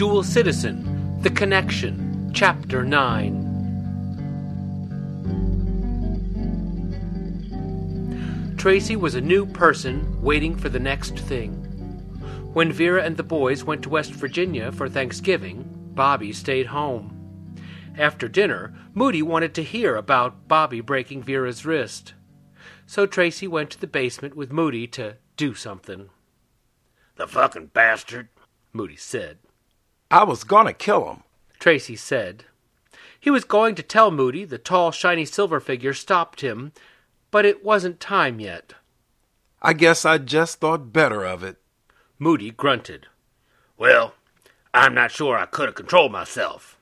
Dual Citizen The Connection, Chapter 9. Tracy was a new person waiting for the next thing. When Vera and the boys went to West Virginia for Thanksgiving, Bobby stayed home. After dinner, Moody wanted to hear about Bobby breaking Vera's wrist. So Tracy went to the basement with Moody to do something. The fucking bastard, Moody said. I was gonna kill him, Tracy said. He was going to tell Moody the tall, shiny silver figure stopped him, but it wasn't time yet. I guess I just thought better of it. Moody grunted. Well, I'm not sure I could have controlled myself.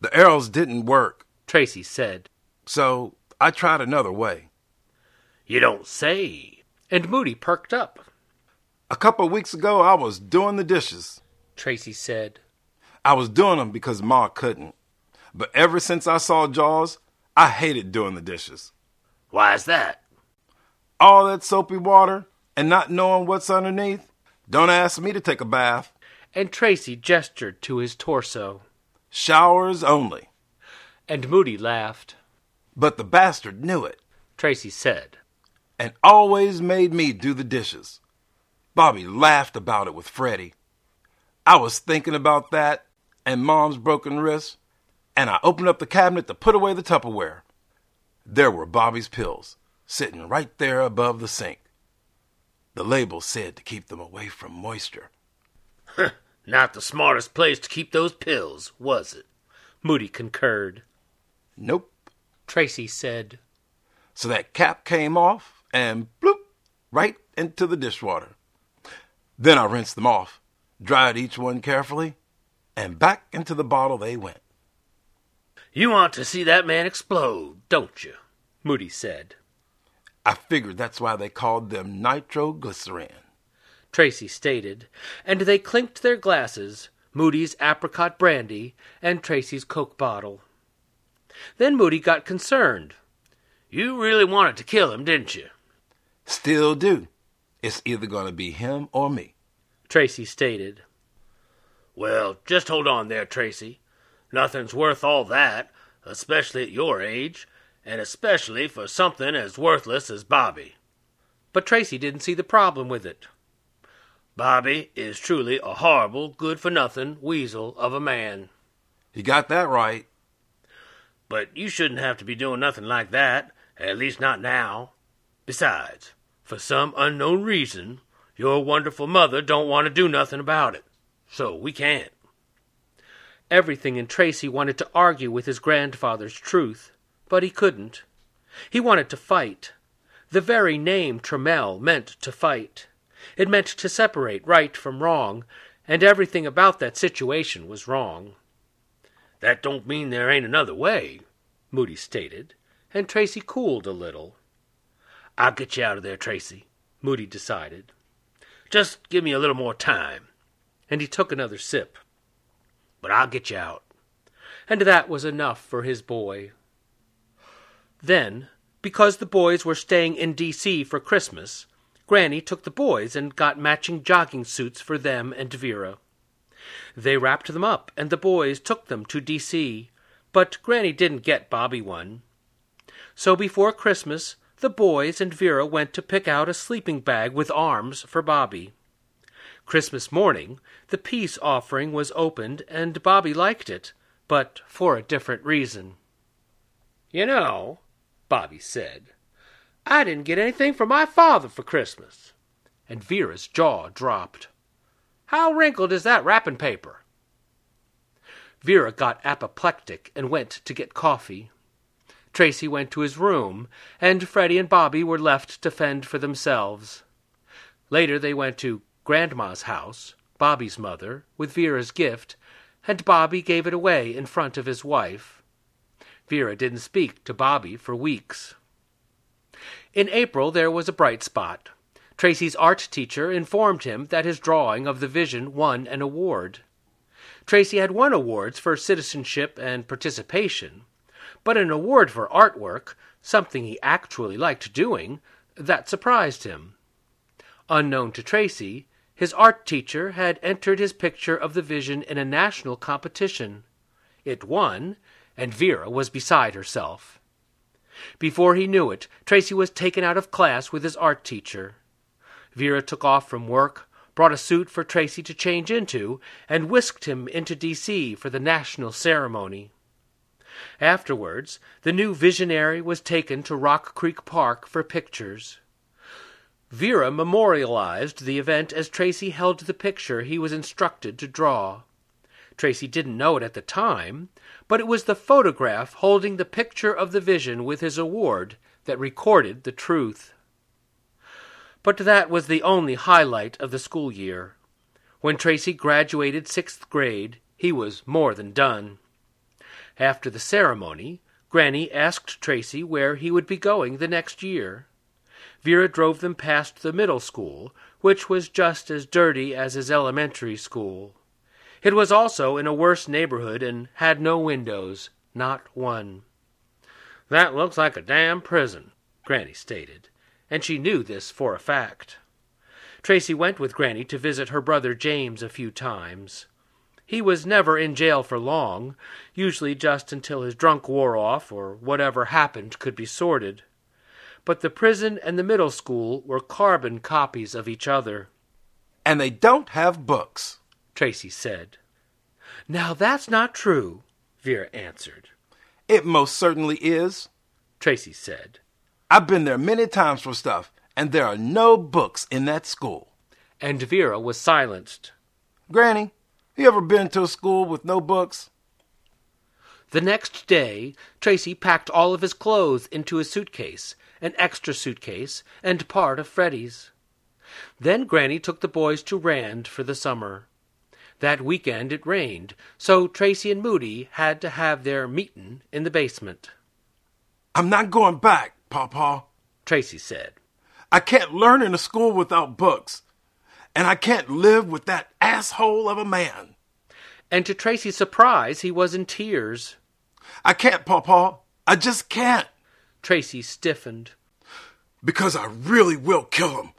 The arrows didn't work, Tracy said. So I tried another way. You don't say. And Moody perked up. A couple of weeks ago, I was doing the dishes. Tracy said. I was doing them because Ma couldn't. But ever since I saw Jaws, I hated doing the dishes. Why's that? All that soapy water and not knowing what's underneath. Don't ask me to take a bath. And Tracy gestured to his torso. Showers only. And Moody laughed. But the bastard knew it. Tracy said. And always made me do the dishes. Bobby laughed about it with Freddie. I was thinking about that and Mom's broken wrist, and I opened up the cabinet to put away the Tupperware. There were Bobby's pills, sitting right there above the sink. The label said to keep them away from moisture. Not the smartest place to keep those pills, was it? Moody concurred. Nope. Tracy said. So that cap came off and bloop, right into the dishwater. Then I rinsed them off, dried each one carefully, and back into the bottle they went. You want to see that man explode, don't you? Moody said. I figured that's why they called them nitroglycerin. Tracy stated, and they clinked their glasses, Moody's apricot brandy and Tracy's Coke bottle. Then Moody got concerned. You really wanted to kill him, didn't you? Still do. It's either going to be him or me. Tracy stated. Well, just hold on there, Tracy. Nothing's worth all that, especially at your age, and especially for something as worthless as Bobby. But Tracy didn't see the problem with it. Bobby is truly a horrible, good for nothing weasel of a man. You got that right. But you shouldn't have to be doing nothing like that, at least not now. Besides, for some unknown reason, your wonderful mother don't want to do nothing about it. So we can't. Everything in Tracy wanted to argue with his grandfather's truth, but he couldn't. He wanted to fight. The very name Trammell meant to fight. It meant to separate right from wrong, and everything about that situation was wrong. That don't mean there ain't another way, Moody stated, and Tracy cooled a little. I'll get you out of there, Tracy, Moody decided. Just give me a little more time. And he took another sip. But I'll get you out. And that was enough for his boy. Then, because the boys were staying in D.C. for Christmas, Granny took the boys and got matching jogging suits for them and Vera. They wrapped them up, and the boys took them to D.C., but Granny didn't get Bobby one. So before Christmas, the boys and Vera went to pick out a sleeping bag with arms for Bobby. Christmas morning, the peace offering was opened, and Bobby liked it, but for a different reason. You know, Bobby said, I didn't get anything from my father for Christmas. And Vera's jaw dropped. How wrinkled is that wrapping paper? Vera got apoplectic and went to get coffee. Tracy went to his room, and Freddie and Bobby were left to fend for themselves. Later they went to Grandma's house, Bobby's mother, with Vera's gift, and Bobby gave it away in front of his wife. Vera didn't speak to Bobby for weeks. In April there was a bright spot. Tracy's art teacher informed him that his drawing of the vision won an award. Tracy had won awards for citizenship and participation, but an award for artwork, something he actually liked doing, that surprised him. Unknown to Tracy, His art teacher had entered his picture of the vision in a national competition. It won, and Vera was beside herself. Before he knew it, Tracy was taken out of class with his art teacher. Vera took off from work, brought a suit for Tracy to change into, and whisked him into D.C. for the national ceremony. Afterwards, the new visionary was taken to Rock Creek Park for pictures. Vera memorialized the event as Tracy held the picture he was instructed to draw. Tracy didn't know it at the time, but it was the photograph holding the picture of the vision with his award that recorded the truth. But that was the only highlight of the school year. When Tracy graduated sixth grade, he was more than done. After the ceremony, Granny asked Tracy where he would be going the next year. Vera drove them past the middle school, which was just as dirty as his elementary school. It was also in a worse neighborhood and had no windows, not one. That looks like a damn prison, Granny stated, and she knew this for a fact. Tracy went with Granny to visit her brother James a few times. He was never in jail for long, usually just until his drunk wore off or whatever happened could be sorted. But the prison and the middle school were carbon copies of each other. And they don't have books, Tracy said. Now that's not true, Vera answered. It most certainly is, Tracy said. I've been there many times for stuff, and there are no books in that school. And Vera was silenced. Granny, you ever been to a school with no books? The next day, Tracy packed all of his clothes into a suitcase, an extra suitcase, and part of Freddie's. Then Granny took the boys to Rand for the summer. That weekend it rained, so Tracy and Moody had to have their meetin' in the basement. I'm not going back, Papa, Tracy said. I can't learn in a school without books and I can't live with that asshole of a man. And to Tracy's surprise, he was in tears. I can't, Pawpaw. I just can't. Tracy stiffened. Because I really will kill him.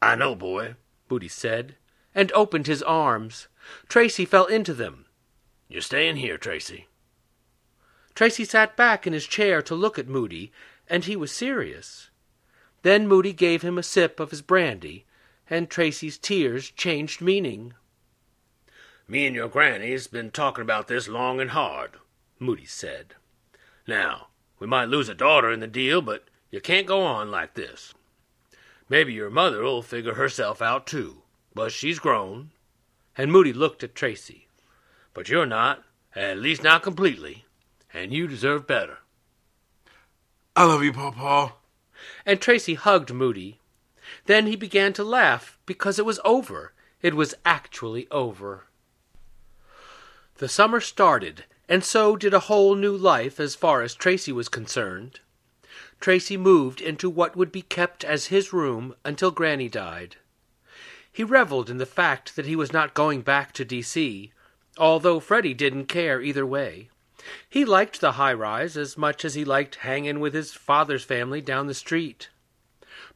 I know, boy, Moody said, and opened his arms. Tracy fell into them. You're staying here, Tracy. Tracy sat back in his chair to look at Moody, and he was serious. Then Moody gave him a sip of his brandy and Tracy's tears changed meaning. Me and your granny's been talking about this long and hard, Moody said. Now, we might lose a daughter in the deal, but you can't go on like this. Maybe your mother'll figure herself out too, but she's grown. And Moody looked at Tracy. But you're not, at least not completely, and you deserve better. I love you, Pawpaw. And Tracy hugged Moody then he began to laugh because it was over. It was actually over. The summer started, and so did a whole new life as far as Tracy was concerned. Tracy moved into what would be kept as his room until Granny died. He reveled in the fact that he was not going back to D.C., although Freddie didn't care either way. He liked the high rise as much as he liked hanging with his father's family down the street.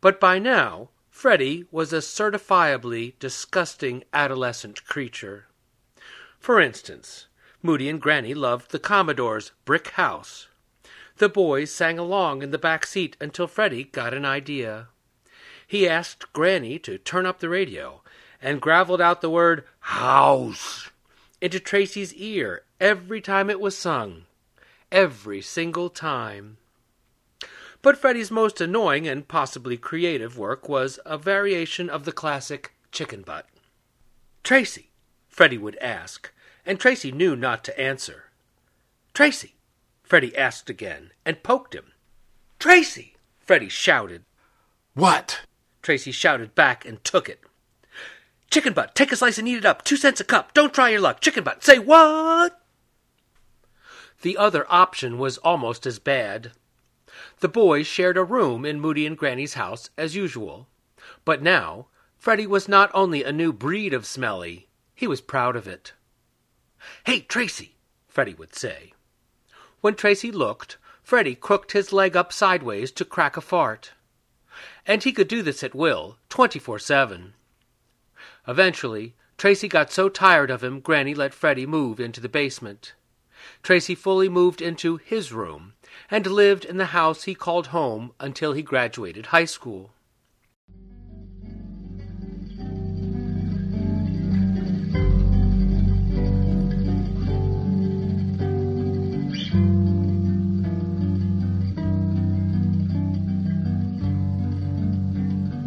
But by now, Freddie was a certifiably disgusting adolescent creature. For instance, Moody and Granny loved the Commodore's Brick House. The boys sang along in the back seat until Freddie got an idea. He asked Granny to turn up the radio and gravelled out the word house into Tracy's ear every time it was sung. Every single time. But Freddie's most annoying and possibly creative work was a variation of the classic chicken butt. Tracy, Freddie would ask, and Tracy knew not to answer. Tracy, Freddie asked again, and poked him. Tracy, Freddie shouted. What? Tracy shouted back and took it. Chicken butt, take a slice and eat it up. Two cents a cup. Don't try your luck. Chicken butt, say what? The other option was almost as bad. The boys shared a room in Moody and Granny's house as usual. But now, Freddie was not only a new breed of smelly, he was proud of it. Hey, Tracy, Freddie would say. When Tracy looked, Freddie crooked his leg up sideways to crack a fart. And he could do this at will, twenty four seven. Eventually, Tracy got so tired of him, Granny let Freddie move into the basement. Tracy fully moved into his room and lived in the house he called home until he graduated high school.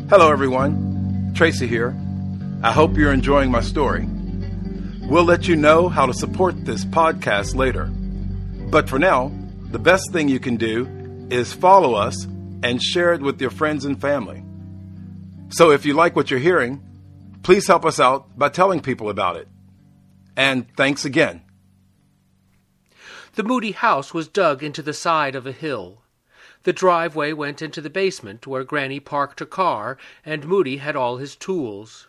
Hello, everyone. Tracy here. I hope you're enjoying my story. We'll let you know how to support this podcast later. But for now, the best thing you can do is follow us and share it with your friends and family. So if you like what you're hearing, please help us out by telling people about it. And thanks again. The Moody house was dug into the side of a hill. The driveway went into the basement where Granny parked her car and Moody had all his tools.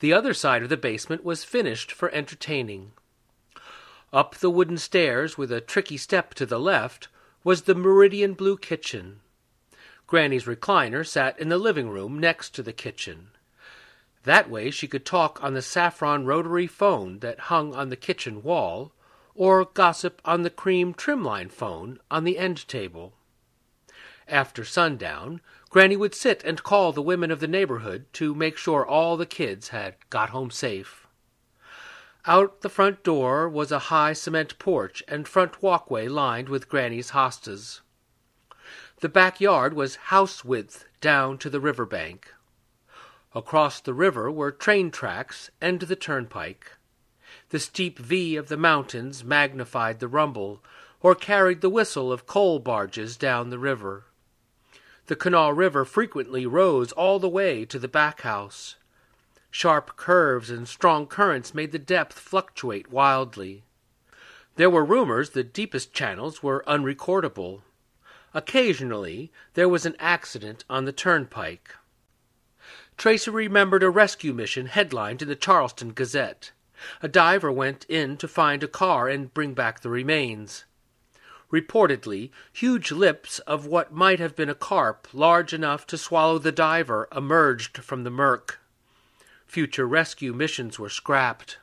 The other side of the basement was finished for entertaining. Up the wooden stairs, with a tricky step to the left, was the meridian blue kitchen. Granny's recliner sat in the living room next to the kitchen. That way she could talk on the saffron rotary phone that hung on the kitchen wall, or gossip on the cream trimline phone on the end table. After sundown, Granny would sit and call the women of the neighborhood to make sure all the kids had got home safe. Out the front door was a high cement porch and front walkway lined with Granny's hostas. The backyard was house width down to the river bank. Across the river were train tracks and the turnpike. The steep V of the mountains magnified the rumble, or carried the whistle of coal barges down the river. The Kanawha River frequently rose all the way to the back house. Sharp curves and strong currents made the depth fluctuate wildly. There were rumors the deepest channels were unrecordable. Occasionally there was an accident on the turnpike. Tracy remembered a rescue mission headlined in the Charleston Gazette. A diver went in to find a car and bring back the remains. Reportedly, huge lips of what might have been a carp, large enough to swallow the diver, emerged from the murk. Future rescue missions were scrapped.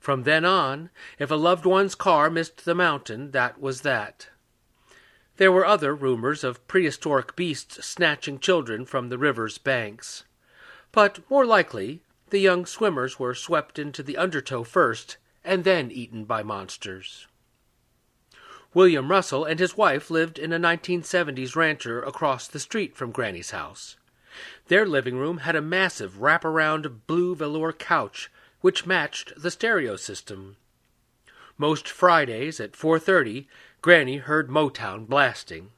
From then on, if a loved one's car missed the mountain, that was that. There were other rumors of prehistoric beasts snatching children from the river's banks. But more likely, the young swimmers were swept into the undertow first, and then eaten by monsters. William Russell and his wife lived in a 1970s rancher across the street from Granny's house. Their living room had a massive wraparound blue velour couch which matched the stereo system. Most Fridays at 4:30, Granny heard Motown blasting.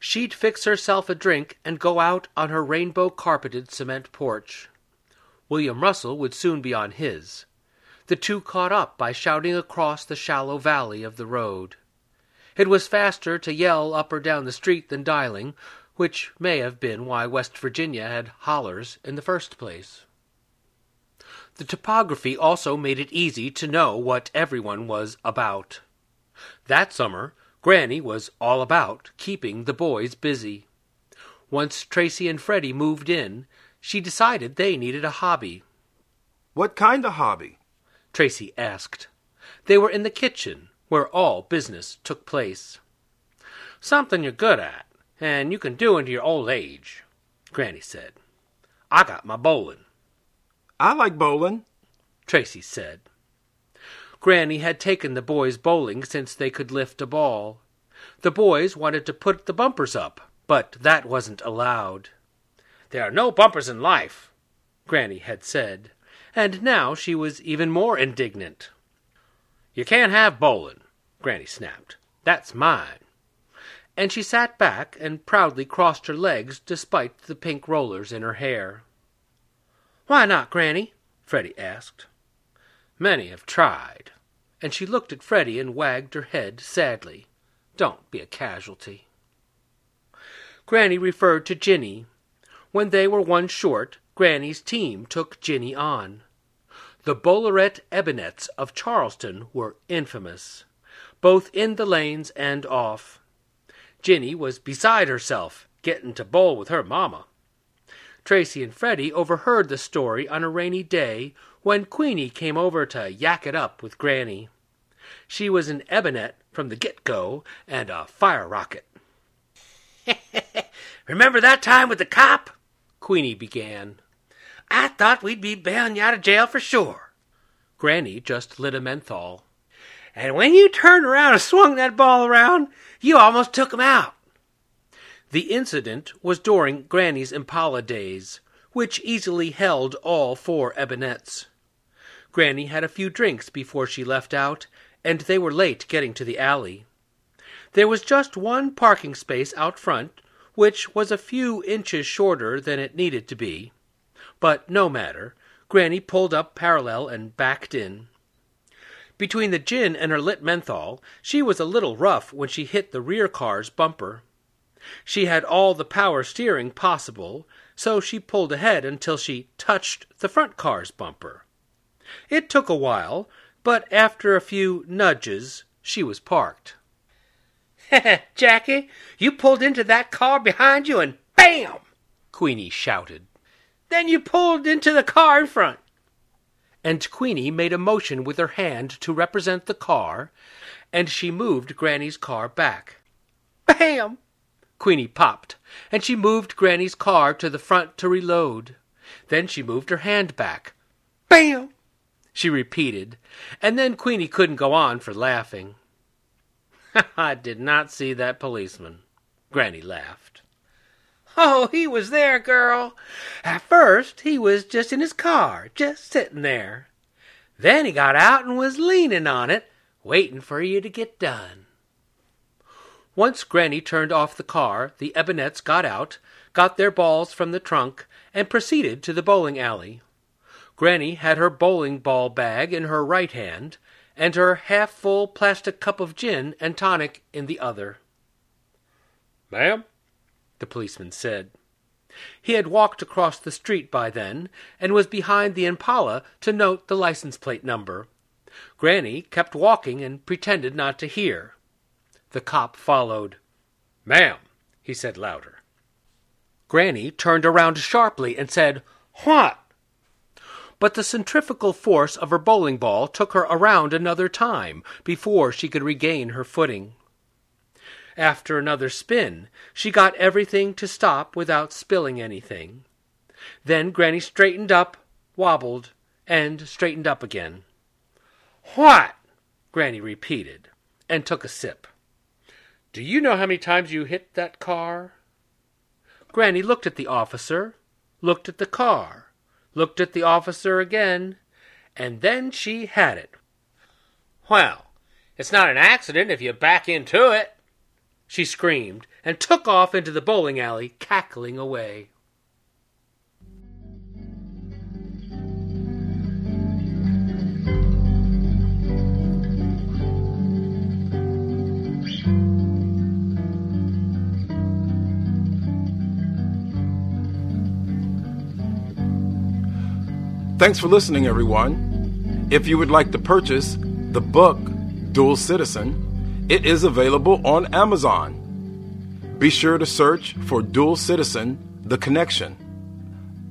She'd fix herself a drink and go out on her rainbow carpeted cement porch. William Russell would soon be on his. The two caught up by shouting across the shallow valley of the road. It was faster to yell up or down the street than dialing, which may have been why West Virginia had hollers in the first place. The topography also made it easy to know what everyone was about. That summer, Granny was all about keeping the boys busy. Once Tracy and Freddie moved in, she decided they needed a hobby. What kind of hobby? Tracy asked. They were in the kitchen, where all business took place. Something you're good at, and you can do into your old age, Granny said. I got my bowling. I like bowling, Tracy said. Granny had taken the boys bowling since they could lift a ball. The boys wanted to put the bumpers up, but that wasn't allowed. There are no bumpers in life, Granny had said, and now she was even more indignant. You can't have bowling, Granny snapped. That's mine. And she sat back and proudly crossed her legs despite the pink rollers in her hair. Why not, Granny? Freddie asked. Many have tried. And she looked at Freddie and wagged her head sadly. Don't be a casualty. Granny referred to Ginny. When they were one short, Granny's team took Ginny on. The Bowlerette Ebonettes of Charleston were infamous, both in the lanes and off. Ginny was beside herself, gettin' to bowl with her mamma. Tracy and Freddie overheard the story on a rainy day when Queenie came over to yak it up with Granny. She was an ebonette from the get go and a fire rocket. Remember that time with the cop? Queenie began. I thought we'd be bailing you out of jail for sure. Granny just lit a menthol. And when you turned around and swung that ball around, you almost took him out. The incident was during Granny's Impala days, which easily held all four ebonettes. Granny had a few drinks before she left out, and they were late getting to the alley. There was just one parking space out front, which was a few inches shorter than it needed to be. But no matter. Granny pulled up parallel and backed in. Between the gin and her lit menthol, she was a little rough when she hit the rear car's bumper. She had all the power steering possible, so she pulled ahead until she touched the front car's bumper. It took a while, but after a few nudges, she was parked. Heh, Jackie, you pulled into that car behind you and BAM! Queenie shouted. Then you pulled into the car in front. And Queenie made a motion with her hand to represent the car, and she moved Granny's car back. Bam! Queenie popped, and she moved Granny's car to the front to reload. Then she moved her hand back. Bam! She repeated, and then Queenie couldn't go on for laughing. I did not see that policeman. Granny laughed. Oh, he was there, girl. At first, he was just in his car, just sitting there. Then he got out and was leaning on it, waiting for you to get done. Once Granny turned off the car, the Ebonettes got out, got their balls from the trunk, and proceeded to the bowling alley. Granny had her bowling ball bag in her right hand, and her half full plastic cup of gin and tonic in the other. Ma'am, the policeman said. He had walked across the street by then, and was behind the Impala to note the license plate number. Granny kept walking and pretended not to hear. The cop followed. Ma'am, he said louder. Granny turned around sharply and said, What? But the centrifugal force of her bowling ball took her around another time before she could regain her footing. After another spin, she got everything to stop without spilling anything. Then Granny straightened up, wobbled, and straightened up again. What? Granny repeated, and took a sip. Do you know how many times you hit that car? Granny looked at the officer, looked at the car, looked at the officer again, and then she had it. Well, it's not an accident if you back into it she screamed, and took off into the bowling alley, cackling away. Thanks for listening, everyone. If you would like to purchase the book Dual Citizen, it is available on Amazon. Be sure to search for Dual Citizen The Connection.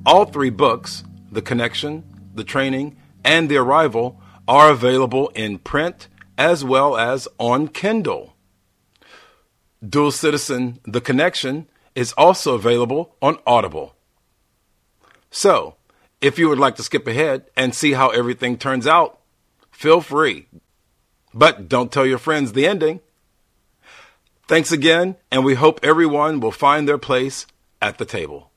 All three books, The Connection, The Training, and The Arrival, are available in print as well as on Kindle. Dual Citizen The Connection is also available on Audible. So, if you would like to skip ahead and see how everything turns out, feel free. But don't tell your friends the ending. Thanks again, and we hope everyone will find their place at the table.